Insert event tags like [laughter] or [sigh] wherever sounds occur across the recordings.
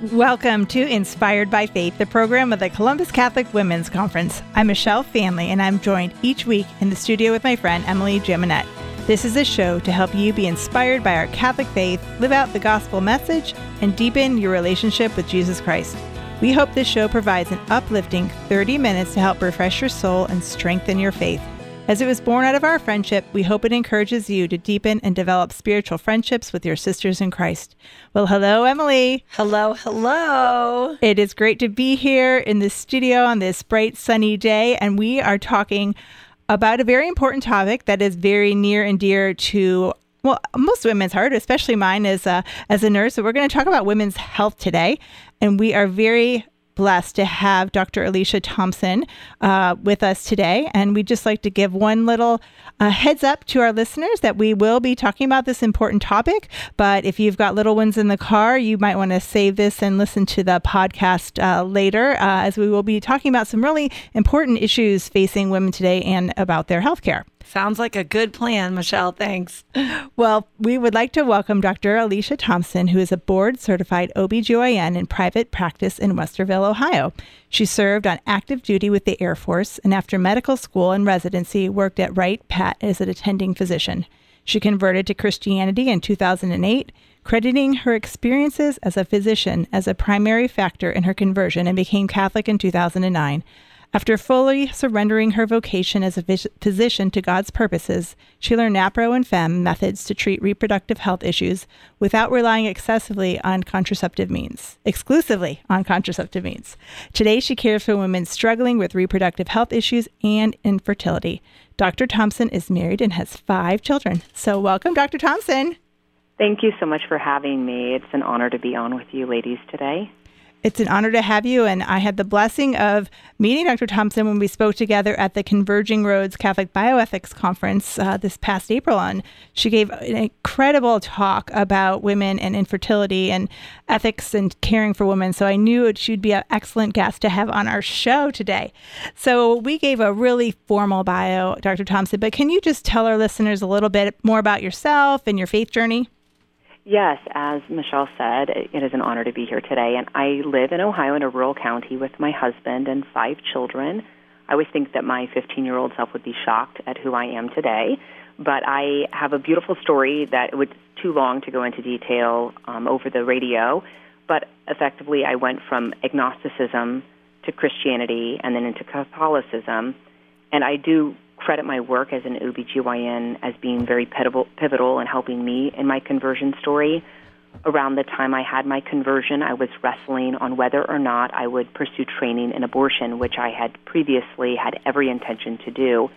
Welcome to Inspired by Faith, the program of the Columbus Catholic Women's Conference. I'm Michelle Faehnle, and I'm joined each week in the studio with my friend Emily Jaminet. This is a show to help you be inspired by our Catholic faith, live out the gospel message, and deepen your relationship with Jesus Christ. We hope this show provides an uplifting 30 minutes to help refresh your soul and strengthen your faith. As it was born out of our friendship, we hope it encourages you to deepen and develop spiritual friendships with your sisters in Christ. Well, hello, Emily. Hello, hello. It is great to be here in the studio on this bright, sunny day, and we are talking about a very important topic that is very near and dear to well, most women's heart, especially mine as a, as a nurse. So we're going to talk about women's health today, and we are very blessed to have Dr. Alicia Thompson uh, with us today. And we'd just like to give one little uh, heads up to our listeners that we will be talking about this important topic. But if you've got little ones in the car, you might want to save this and listen to the podcast uh, later, uh, as we will be talking about some really important issues facing women today and about their health care. Sounds like a good plan, Michelle. Thanks. Well, we would like to welcome Dr. Alicia Thompson, who is a board certified OBGYN in private practice in Westerville, Ohio. She served on active duty with the Air Force and after medical school and residency worked at Wright Pat as an attending physician. She converted to Christianity in 2008, crediting her experiences as a physician as a primary factor in her conversion and became Catholic in 2009. After fully surrendering her vocation as a physician to God's purposes, she learned NAPRO and FEMM methods to treat reproductive health issues without relying excessively on contraceptive means, exclusively on contraceptive means. Today, she cares for women struggling with reproductive health issues and infertility. Dr. Thompson is married and has five children. So, welcome, Dr. Thompson. Thank you so much for having me. It's an honor to be on with you ladies today. It's an honor to have you. And I had the blessing of meeting Dr. Thompson when we spoke together at the Converging Roads Catholic Bioethics Conference uh, this past April. And she gave an incredible talk about women and infertility and ethics and caring for women. So I knew she'd be an excellent guest to have on our show today. So we gave a really formal bio, Dr. Thompson. But can you just tell our listeners a little bit more about yourself and your faith journey? Yes, as Michelle said, it is an honor to be here today. And I live in Ohio in a rural county with my husband and five children. I always think that my 15 year old self would be shocked at who I am today. But I have a beautiful story that it would too long to go into detail um, over the radio. But effectively, I went from agnosticism to Christianity and then into Catholicism. And I do credit my work as an OBGYN as being very pivotal in helping me in my conversion story. Around the time I had my conversion, I was wrestling on whether or not I would pursue training in abortion, which I had previously had every intention to do.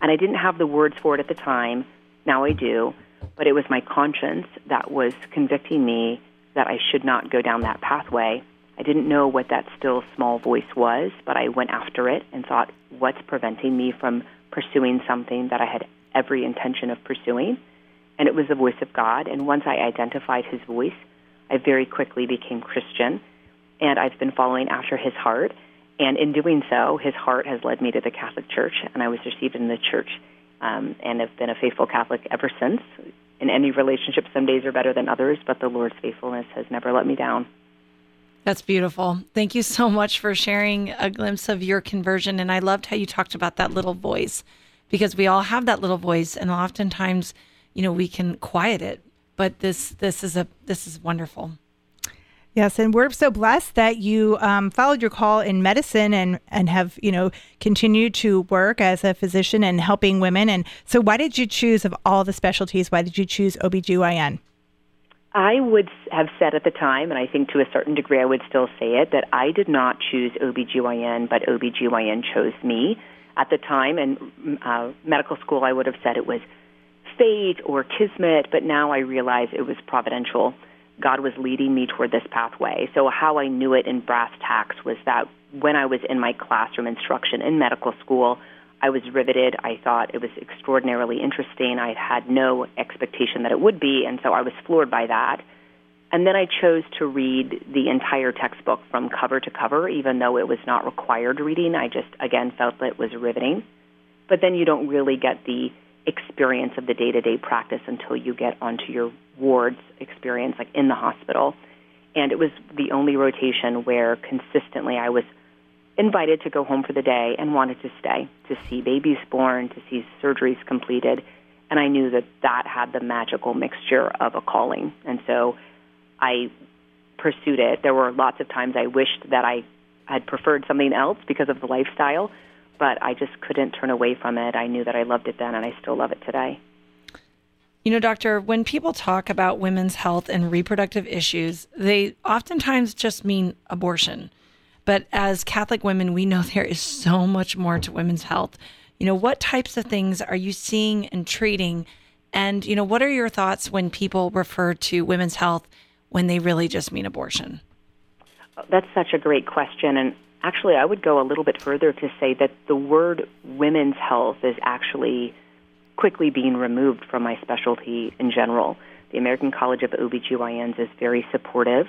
And I didn't have the words for it at the time. Now I do. But it was my conscience that was convicting me that I should not go down that pathway. I didn't know what that still small voice was, but I went after it and thought, what's preventing me from pursuing something that I had every intention of pursuing, and it was the voice of God. And once I identified His voice, I very quickly became Christian, and I've been following after His heart. And in doing so, His heart has led me to the Catholic Church, and I was received in the church, um, and have been a faithful Catholic ever since. In any relationship, some days are better than others, but the Lord's faithfulness has never let me down. That's beautiful. Thank you so much for sharing a glimpse of your conversion. And I loved how you talked about that little voice because we all have that little voice and oftentimes, you know, we can quiet it. But this this is a this is wonderful. Yes, and we're so blessed that you um, followed your call in medicine and and have you know continued to work as a physician and helping women. And so, why did you choose of all the specialties? Why did you choose OBGYN? I would have said at the time, and I think to a certain degree I would still say it, that I did not choose OBGYN, but OBGYN chose me. At the time, in uh, medical school, I would have said it was fate or kismet, but now I realize it was providential. God was leading me toward this pathway. So, how I knew it in brass tacks was that when I was in my classroom instruction in medical school, I was riveted. I thought it was extraordinarily interesting. I had no expectation that it would be, and so I was floored by that. And then I chose to read the entire textbook from cover to cover, even though it was not required reading. I just, again, felt that it was riveting. But then you don't really get the experience of the day to day practice until you get onto your wards experience, like in the hospital. And it was the only rotation where consistently I was invited to go home for the day and wanted to stay to see babies born, to see surgeries completed. And I knew that that had the magical mixture of a calling. And so I pursued it. There were lots of times I wished that I had preferred something else because of the lifestyle, but I just couldn't turn away from it. I knew that I loved it then, and I still love it today. You know, doctor, when people talk about women's health and reproductive issues, they oftentimes just mean abortion. But as Catholic women, we know [laughs] there is so much more to women's health. You know, what types of things are you seeing and treating? And, you know, what are your thoughts when people refer to women's health when they really just mean abortion? That's such a great question. And actually, I would go a little bit further to say that the word women's health is actually quickly being removed from my specialty in general. The American College of OBGYNs is very supportive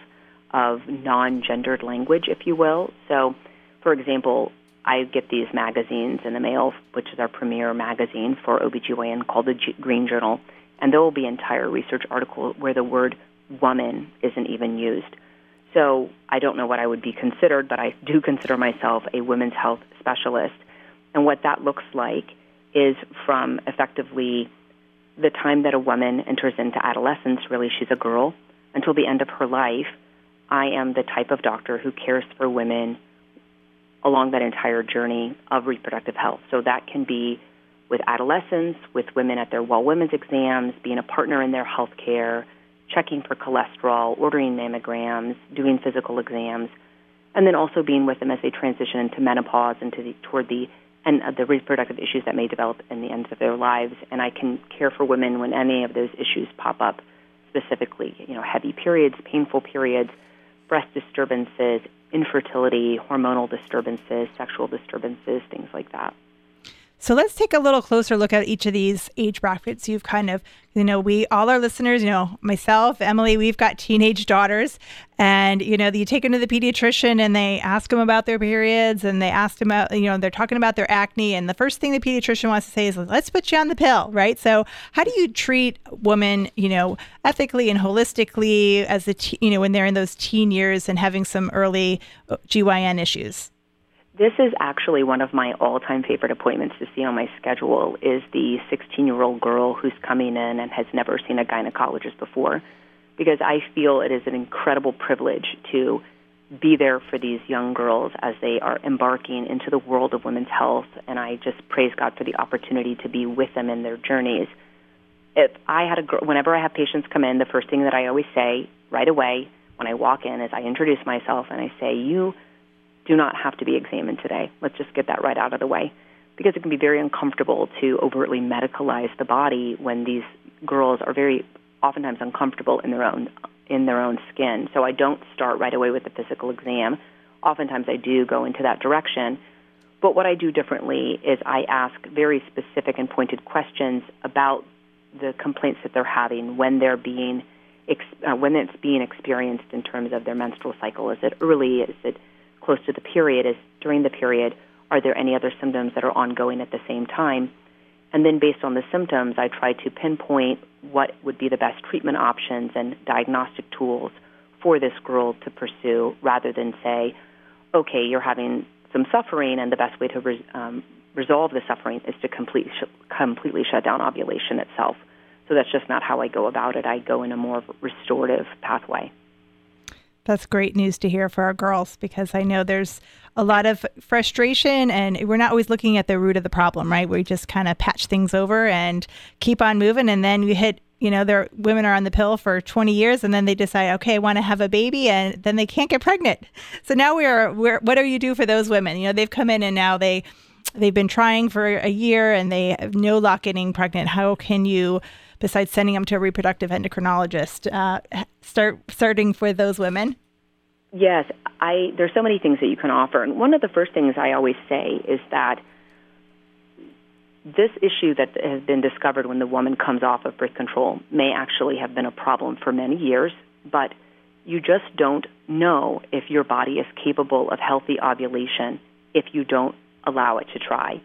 of non gendered language, if you will. So, for example, I get these magazines in the mail, which is our premier magazine for OBGYN called the G- Green Journal, and there will be entire research article where the word woman isn't even used. So I don't know what I would be considered, but I do consider myself a women's health specialist. And what that looks like is from effectively the time that a woman enters into adolescence, really she's a girl, until the end of her life, I am the type of doctor who cares for women along that entire journey of reproductive health. So that can be with adolescents, with women at their well women's exams, being a partner in their health care, checking for cholesterol, ordering mammograms, doing physical exams, and then also being with them as they transition into menopause and to the, toward the and the reproductive issues that may develop in the end of their lives. And I can care for women when any of those issues pop up, specifically, you know, heavy periods, painful periods, breast disturbances, infertility, hormonal disturbances, sexual disturbances, things like that. So let's take a little closer look at each of these age brackets. You've kind of, you know, we, all our listeners, you know, myself, Emily, we've got teenage daughters. And, you know, you take them to the pediatrician and they ask them about their periods and they ask them about, you know, they're talking about their acne. And the first thing the pediatrician wants to say is, let's put you on the pill, right? So how do you treat women, you know, ethically and holistically as the, te- you know, when they're in those teen years and having some early uh, GYN issues? This is actually one of my all-time favorite appointments to see on my schedule is the 16-year-old girl who's coming in and has never seen a gynecologist before because I feel it is an incredible privilege to be there for these young girls as they are embarking into the world of women's health and I just praise God for the opportunity to be with them in their journeys. If I had a whenever I have patients come in, the first thing that I always say right away when I walk in is I introduce myself and I say, "You do not have to be examined today. Let's just get that right out of the way. Because it can be very uncomfortable to overtly medicalize the body when these girls are very oftentimes uncomfortable in their own in their own skin. So I don't start right away with the physical exam. Oftentimes I do go into that direction. But what I do differently is I ask very specific and pointed questions about the complaints that they're having when they're being uh, when it's being experienced in terms of their menstrual cycle. Is it early? Is it close to the period is during the period, are there any other symptoms that are ongoing at the same time? And then based on the symptoms, I try to pinpoint what would be the best treatment options and diagnostic tools for this girl to pursue rather than say, okay, you're having some suffering and the best way to re- um, resolve the suffering is to complete, sh- completely shut down ovulation itself. So that's just not how I go about it. I go in a more restorative pathway. That's great news to hear for our girls because I know there's a lot of frustration and we're not always looking at the root of the problem, right? We just kind of patch things over and keep on moving and then you hit you know, their women are on the pill for 20 years and then they decide, okay, I want to have a baby and then they can't get pregnant. So now we are, we're, what do you do for those women? You know, they've come in and now they, they've been trying for a year and they have no luck getting pregnant. How can you besides sending them to a reproductive endocrinologist, uh, start starting for those women? Yes, I. There's so many things that you can offer, and one of the first things I always say is that this issue that has been discovered when the woman comes off of birth control may actually have been a problem for many years, but you just don't know if your body is capable of healthy ovulation if you don't allow it to try.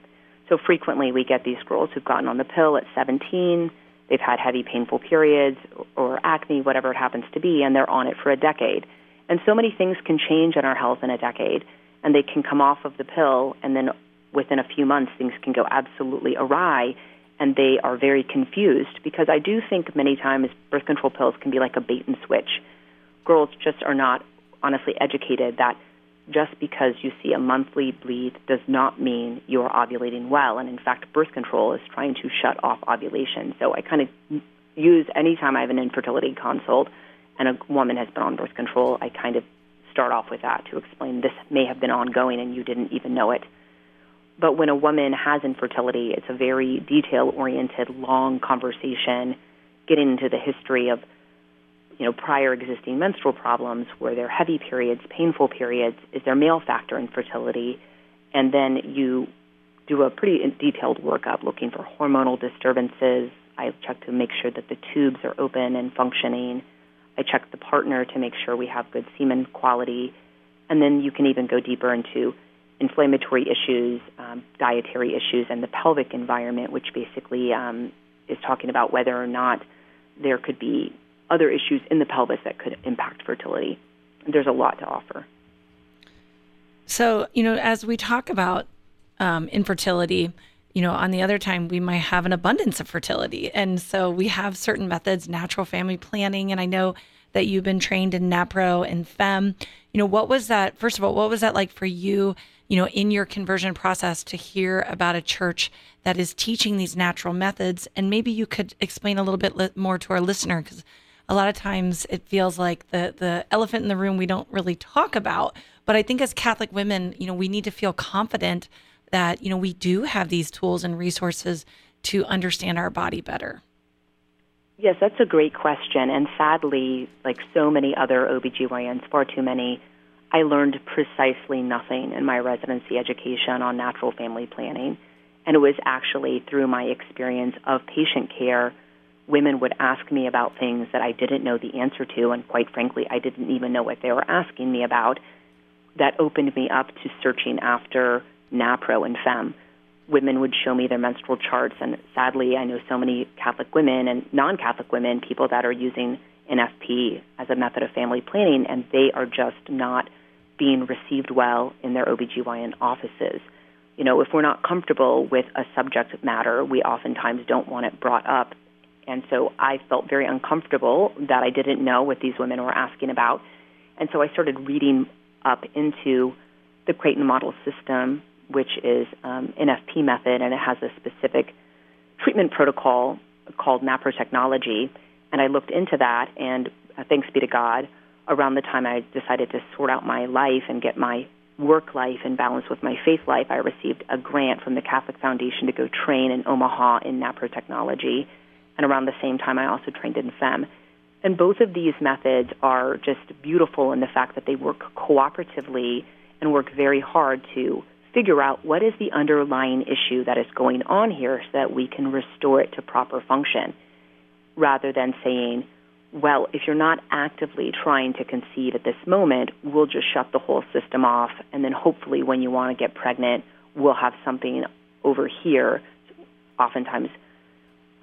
So frequently we get these girls who've gotten on the pill at 17, they've had heavy painful periods or acne, whatever it happens to be, and they're on it for a decade. And so many things can change in our health in a decade, and they can come off of the pill, and then within a few months, things can go absolutely awry, and they are very confused because I do think many times birth control pills can be like a bait and switch. Girls just are not honestly educated that just because you see a monthly bleed does not mean you're ovulating well. And in fact, birth control is trying to shut off ovulation. So I kind of use anytime I have an infertility consult and a woman has been on birth control, I kind of start off with that to explain this may have been ongoing and you didn't even know it. But when a woman has infertility, it's a very detail oriented, long conversation, getting into the history of you know, prior existing menstrual problems, were there heavy periods, painful periods, is there male factor infertility, and then you do a pretty detailed workup looking for hormonal disturbances. I check to make sure that the tubes are open and functioning. I check the partner to make sure we have good semen quality. And then you can even go deeper into inflammatory issues, um, dietary issues, and the pelvic environment, which basically um, is talking about whether or not there could be other issues in the pelvis that could impact fertility. There's a lot to offer. So, you know, as we talk about um, infertility, you know, on the other time, we might have an abundance of fertility. And so we have certain methods, natural family planning. And I know that you've been trained in NAPRO and FEMM. You know, what was that, first of all, what was that like for you, you know, in your conversion process to hear about a church that is teaching these natural methods? And maybe you could explain a little bit more to our listener, because a lot of times it feels like the the elephant in the room we don't really talk about. But I think as Catholic women, you know, we need to feel confident that, you know, we do have these tools and resources to understand our body better. Yes, that's a great question. And sadly, like so many other OBGYNs, far too many, I learned precisely nothing in my residency education on natural family planning. And it was actually through my experience of patient care women would ask me about things that I didn't know the answer to, and quite frankly, I didn't even know what they were asking me about, that opened me up to searching after NAPRO and FEMM. Women would show me their menstrual charts, and sadly, I know so many Catholic women and non Catholic women, people that are using NFP as a method of family planning, and they are just not being received well in their OBGYN offices. You know, if we're not comfortable with a subject matter, we oftentimes don't want it brought up and so I felt very uncomfortable that I didn't know what these women were asking about. And so I started reading up into the Creighton model system, which is um, NFP method, and it has a specific treatment protocol called NAPRO technology. And I looked into that, and uh, thanks be to God, around the time I decided to sort out my life and get my work life in balance with my faith life, I received a grant from the Catholic Foundation to go train in Omaha in NAPRO technology and around the same time, I also trained in FEMM. And both of these methods are just beautiful in the fact that they work cooperatively and work very hard to figure out what is the underlying issue that is going on here so that we can restore it to proper function rather than saying, well, if you're not actively trying to conceive at this moment, we'll just shut the whole system off. And then hopefully, when you want to get pregnant, we'll have something over here. Oftentimes,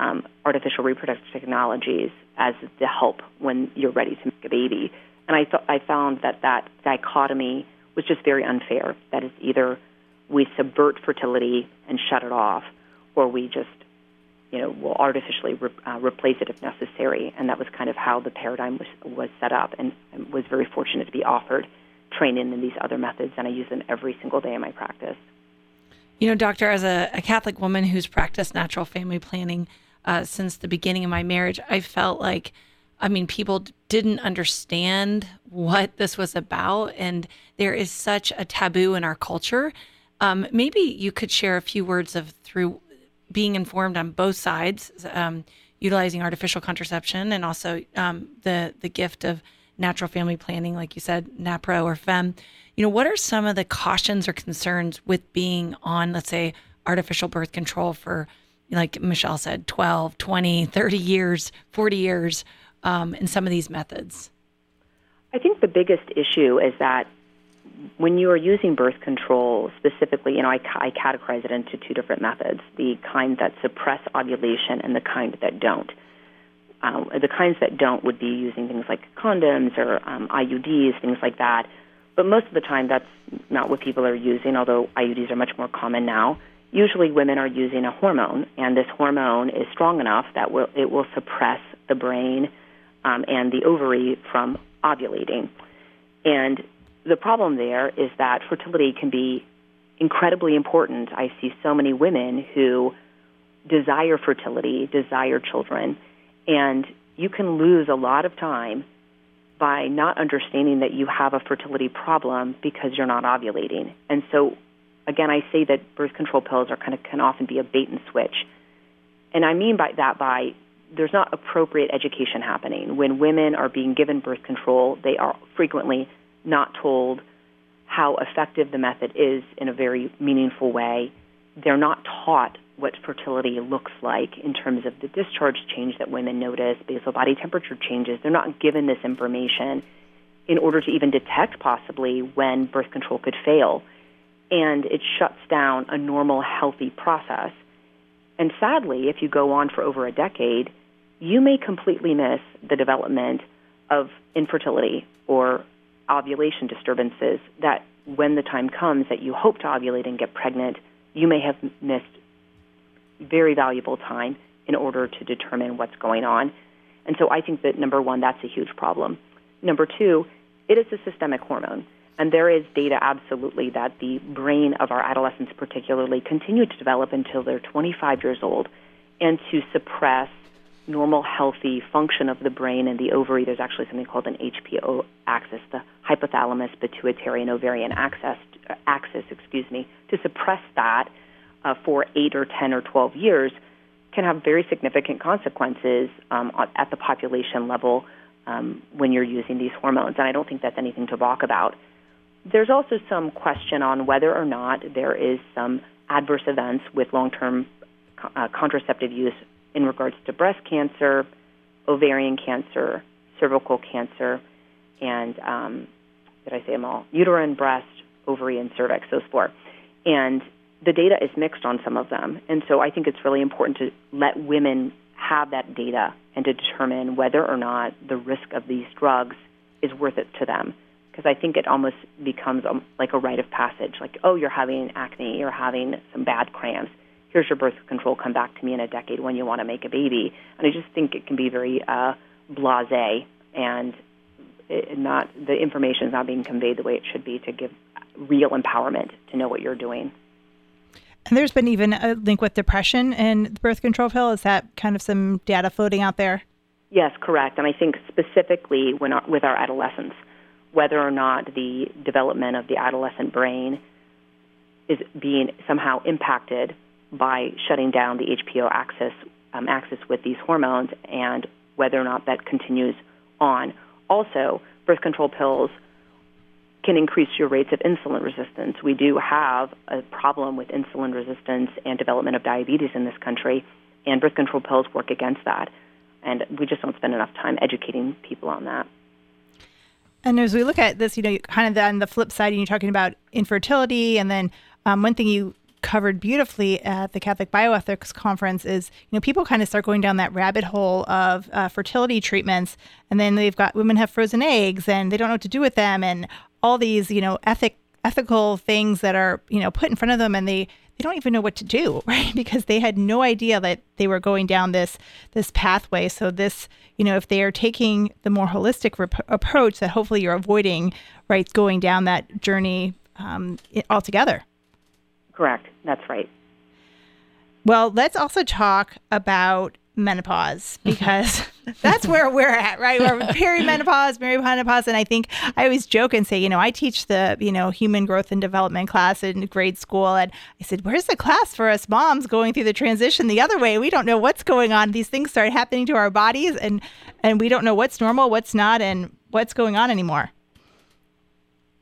um, artificial reproductive technologies as the help when you're ready to make a baby. And I thought I found that that dichotomy was just very unfair. That is either we subvert fertility and shut it off, or we just you know will artificially re- uh, replace it if necessary. And that was kind of how the paradigm was was set up, and, and was very fortunate to be offered training in these other methods, and I use them every single day in my practice. You know, doctor, as a, a Catholic woman who's practiced natural family planning, uh, since the beginning of my marriage, I felt like, I mean, people didn't understand what this was about. And there is such a taboo in our culture. Um, maybe you could share a few words of through being informed on both sides, um, utilizing artificial contraception and also um, the, the gift of natural family planning, like you said, NAPRO or FEMM. You know, what are some of the cautions or concerns with being on, let's say, artificial birth control for like Michelle said, 12, 20, 30 years, 40 years um, in some of these methods? I think the biggest issue is that when you are using birth control specifically, you know, I, I categorize it into two different methods the kind that suppress ovulation and the kind that don't. Uh, the kinds that don't would be using things like condoms or um, IUDs, things like that. But most of the time, that's not what people are using, although IUDs are much more common now. Usually, women are using a hormone, and this hormone is strong enough that will, it will suppress the brain um, and the ovary from ovulating. And the problem there is that fertility can be incredibly important. I see so many women who desire fertility, desire children, and you can lose a lot of time by not understanding that you have a fertility problem because you're not ovulating. And so, again, I say that birth control pills are kind of can often be a bait and switch. And I mean by that by there's not appropriate education happening. When women are being given birth control, they are frequently not told how effective the method is in a very meaningful way. They're not taught what fertility looks like in terms of the discharge change that women notice, basal body temperature changes. They're not given this information in order to even detect possibly when birth control could fail. And it shuts down a normal, healthy process. And sadly, if you go on for over a decade, you may completely miss the development of infertility or ovulation disturbances that when the time comes that you hope to ovulate and get pregnant, you may have missed very valuable time in order to determine what's going on. And so I think that number one, that's a huge problem. Number two, it is a systemic hormone. And there is data absolutely that the brain of our adolescents, particularly, continue to develop until they're 25 years old. And to suppress normal, healthy function of the brain and the ovary, there's actually something called an HPO axis, the hypothalamus, pituitary, and ovarian axis, axis excuse me, to suppress that uh, for eight or 10 or 12 years can have very significant consequences um, at the population level um, when you're using these hormones. And I don't think that's anything to balk about. There's also some question on whether or not there is some adverse events with long term uh, contraceptive use in regards to breast cancer, ovarian cancer, cervical cancer, and um, did I say them all? Uterine, breast, ovary, and cervix, those four. And the data is mixed on some of them. And so I think it's really important to let women have that data and to determine whether or not the risk of these drugs is worth it to them. Because I think it almost becomes um, like a rite of passage. Like, oh, you're having acne, you're having some bad cramps. Here's your birth control. Come back to me in a decade when you want to make a baby. And I just think it can be very uh, blasé and it not the information is not being conveyed the way it should be to give real empowerment to know what you're doing. And there's been even a link with depression and the birth control pill. Is that kind of some data floating out there? Yes, correct. And I think specifically when our, with our adolescents, whether or not the development of the adolescent brain is being somehow impacted by shutting down the HPO axis um, axis with these hormones, and whether or not that continues on. Also, birth control pills can increase your rates of insulin resistance. We do have a problem with insulin resistance and development of diabetes in this country, and birth control pills work against that. And we just don't spend enough time educating people on that. And as we look at this, you know, kind of on the flip side, and you're talking about infertility, and then um, one thing you covered beautifully at the Catholic Bioethics Conference is, you know, people kind of start going down that rabbit hole of uh, fertility treatments, and then they've got women have frozen eggs, and they don't know what to do with them, and all these, you know, ethic ethical things that are, you know, put in front of them and they they don't even know what to do, [laughs] right? Because they had no idea that they were going down this this pathway. So this, you know, if they are taking the more holistic rep- approach that hopefully you're avoiding, right, going down that journey um, altogether. Correct. That's right. Well, let's also talk about menopause [laughs] because [laughs] that's where we're at, right? We're [laughs] perimenopause, perimenopause, and I think I always joke and say, you know, I teach the you know human growth and development class in grade school, and I said, where's the class for us moms going through the transition the other way? We don't know what's going on. These things start happening to our bodies, and and we don't know what's normal, what's not, and what's going on anymore.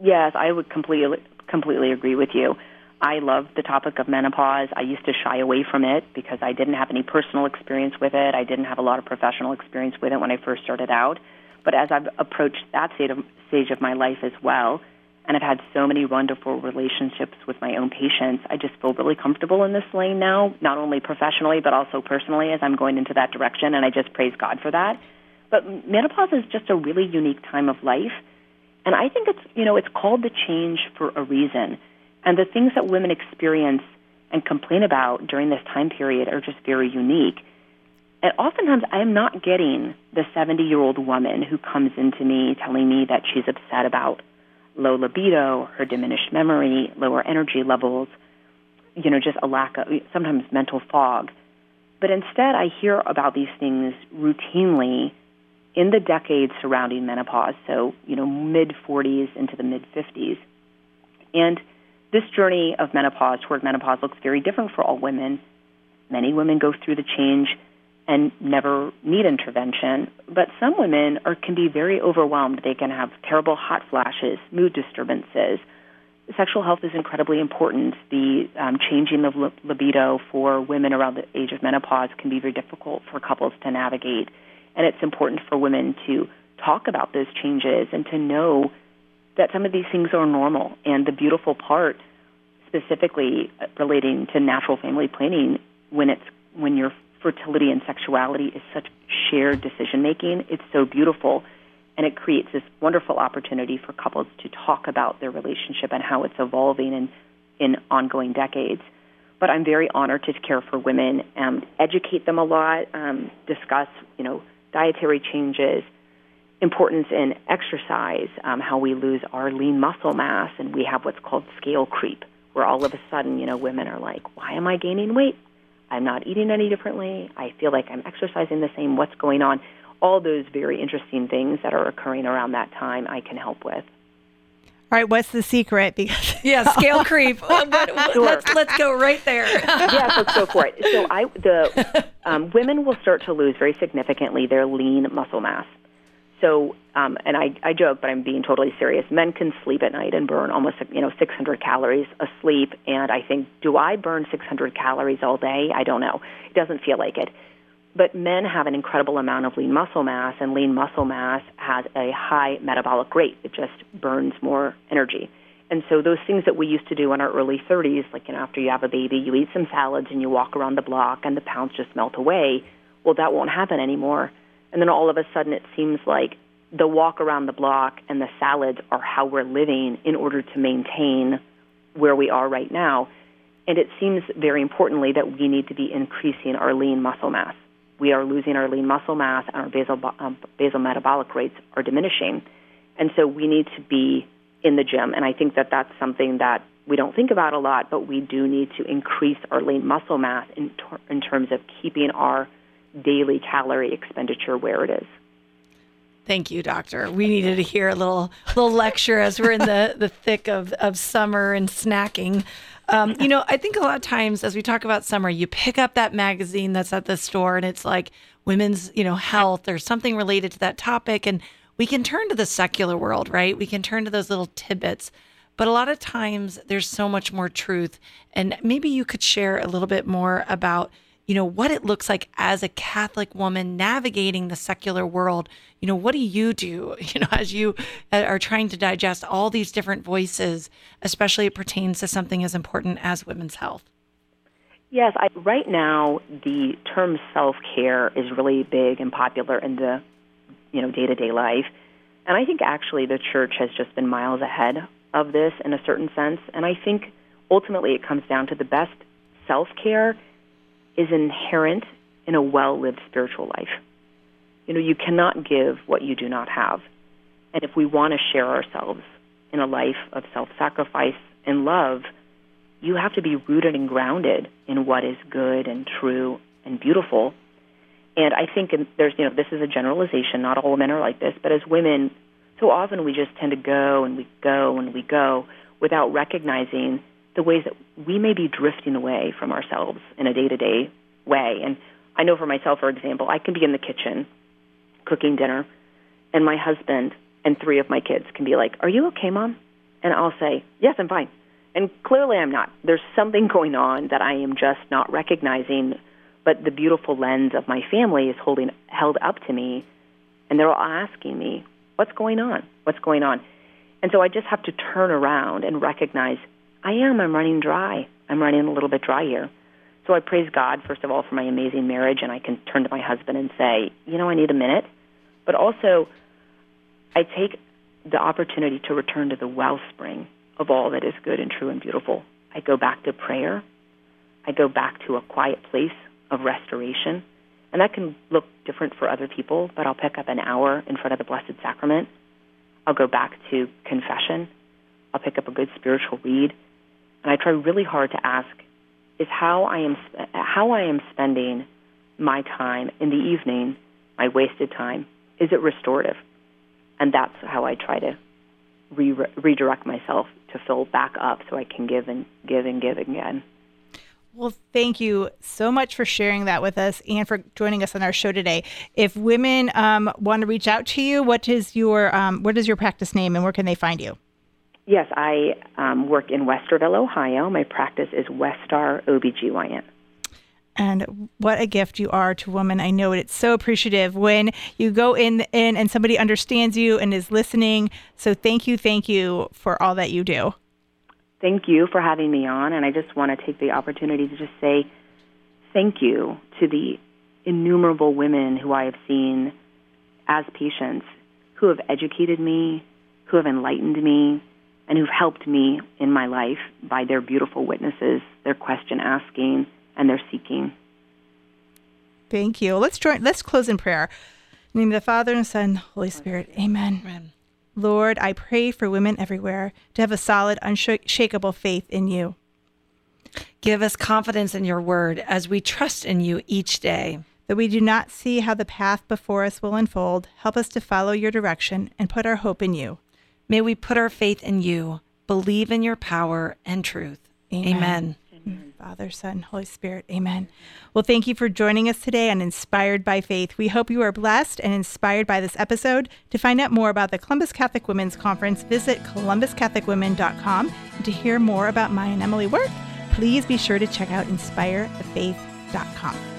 Yes, I would completely completely agree with you. I love the topic of menopause. I used to shy away from it because I didn't have any personal experience with it. I didn't have a lot of professional experience with it when I first started out. But as I've approached that stage of, stage of my life as well, and I've had so many wonderful relationships with my own patients. I just feel really comfortable in this lane now, not only professionally but also personally as I'm going into that direction, and I just praise God for that. But menopause is just a really unique time of life, and I think it's you know it's called the change for a reason, and the things that women experience and complain about during this time period are just very unique. And oftentimes, I am not getting the 70 year old woman who comes into me telling me that she's upset about low libido, her diminished memory, lower energy levels, you know, just a lack of sometimes mental fog. But instead, I hear about these things routinely in the decades surrounding menopause, so, you know, mid 40s into the mid 50s. And this journey of menopause toward menopause looks very different for all women. Many women go through the change and never need intervention, but some women are, can be very overwhelmed. They can have terrible hot flashes, mood disturbances. Sexual health is incredibly important. The um, changing of libido for women around the age of menopause can be very difficult for couples to navigate. And it's important for women to talk about those changes and to know that some of these things are normal. And the beautiful part, specifically relating to natural family planning, when it's when your fertility and sexuality is such shared decision making, it's so beautiful. And it creates this wonderful opportunity for couples to talk about their relationship and how it's evolving in, in ongoing decades. But I'm very honored to care for women, and educate them a lot, um, discuss, you know, dietary changes, importance in exercise, um, how we lose our lean muscle mass, and we have what's called scale creep, where all of a sudden, you know, women are like, why am I gaining weight? I'm not eating any differently. I feel like I'm exercising the same. What's going on? All those very interesting things that are occurring around that time, I can help with. All right, what's the secret? [laughs] Because yeah, scale creep. [laughs] sure. Let's let's go right there. [laughs] yes, let's go for it. So I the um, women will start to lose very significantly their lean muscle mass. So, um, and I, I joke, but I'm being totally serious. Men can sleep at night and burn almost, you know, 600 calories asleep. And I think, do I burn 600 calories all day? I don't know. It doesn't feel like it. But men have an incredible amount of lean muscle mass, and lean muscle mass has a high metabolic rate. It just burns more energy. And so those things that we used to do in our early 30s, like you know, after you have a baby, you eat some salads and you walk around the block and the pounds just melt away. Well, that won't happen anymore and then all of a sudden it seems like the walk around the block and the salads are how we're living in order to maintain where we are right now. And it seems very importantly that we need to be increasing our lean muscle mass. We are losing our lean muscle mass and our basal, um, basal metabolic rates are diminishing. And so we need to be in the gym. And I think that that's something that we don't think about a lot, but we do need to increase our lean muscle mass in, ter- in terms of keeping our daily calorie expenditure where it is. Thank you, doctor. We needed to hear a little little lecture as we're in the, the thick of, of summer and snacking. Um, you know, I think a lot of times as we talk about summer, you pick up that magazine that's at the store and it's like women's, you know, health or something related to that topic. And we can turn to the secular world, right? We can turn to those little tidbits. But a lot of times there's so much more truth. And maybe you could share a little bit more about you know, what it looks like as a Catholic woman navigating the secular world. You know, what do you do, [laughs] you know, as you uh, are trying to digest all these different voices, especially it pertains to something as important as women's health? Yes, I, right now the term self-care is really big and popular in the, you know, day-to-day life. And I think actually the church has just been miles ahead of this in a certain sense. And I think ultimately it comes down to the best self-care is inherent in a well lived spiritual life. You know, you cannot give what you do not have. And if we want to share ourselves in a life of self sacrifice and love, you have to be rooted and grounded in what is good and true and beautiful. And I think there's, you know, this is a generalization. Not all women are like this, but as women, so often we just tend to go and we go and we go without recognizing the ways that we may be drifting away from ourselves in a day to day way. And I know for myself, for example, I can be in the kitchen cooking dinner, and my husband and three of my kids can be like, Are you okay, mom? And I'll say, Yes, I'm fine. And clearly I'm not. There's something going on that I am just not recognizing, but the beautiful lens of my family is holding held up to me, and they're all asking me, What's going on? What's going on? And so I just have to turn around and recognize I am, I'm running dry. I'm running a little bit dry here. So I praise God, first of all, for my amazing marriage, and I can turn to my husband and say, you know, I need a minute. But also, I take the opportunity to return to the wellspring of all that is good and true and beautiful. I go back to prayer. I go back to a quiet place of restoration. And that can look different for other people, but I'll pick up an hour in front of the Blessed Sacrament. I'll go back to confession. I'll pick up a good spiritual read. And I try really hard to ask is how I am how I am spending my time in the evening, my wasted time, is it restorative? And that's how I try to re- redirect myself to fill back up so I can give and give and give again. Well, thank you so much for sharing that with us and for joining us on our show today. If women um, want to reach out to you, what is your um, what is your practice name and where can they find you? Yes, I um, work in Westerville, Ohio. My practice is Westar OBGYN. And what a gift you are to women. I know it's so appreciative when you go in, in and somebody understands you and is listening. So thank you, thank you for all that you do. Thank you for having me on. And I just want to take the opportunity to just say thank you to the innumerable women who I have seen as patients who have educated me, who have enlightened me, and who've helped me in my life by their beautiful witnesses, their question asking, and their seeking. Thank you. Let's join. Let's close in prayer. In the name of the Father and Son, Holy Spirit. Amen. Amen. Lord, I pray for women everywhere to have a solid, unshakable faith in you. Give us confidence in your word as we trust in you each day. That we do not see how the path before us will unfold, help us to follow your direction and put our hope in you. May we put our faith in you, believe in your power and truth. Amen. Amen. Amen. Father, Son, Holy Spirit. Amen. Well, thank you for joining us today on Inspired by Faith. We hope you are blessed and inspired by this episode. To find out more about the Columbus Catholic Women's Conference, visit columbuscatholicwomen.com. And to hear more about my and Emily work, please be sure to check out inspirethefaith.com.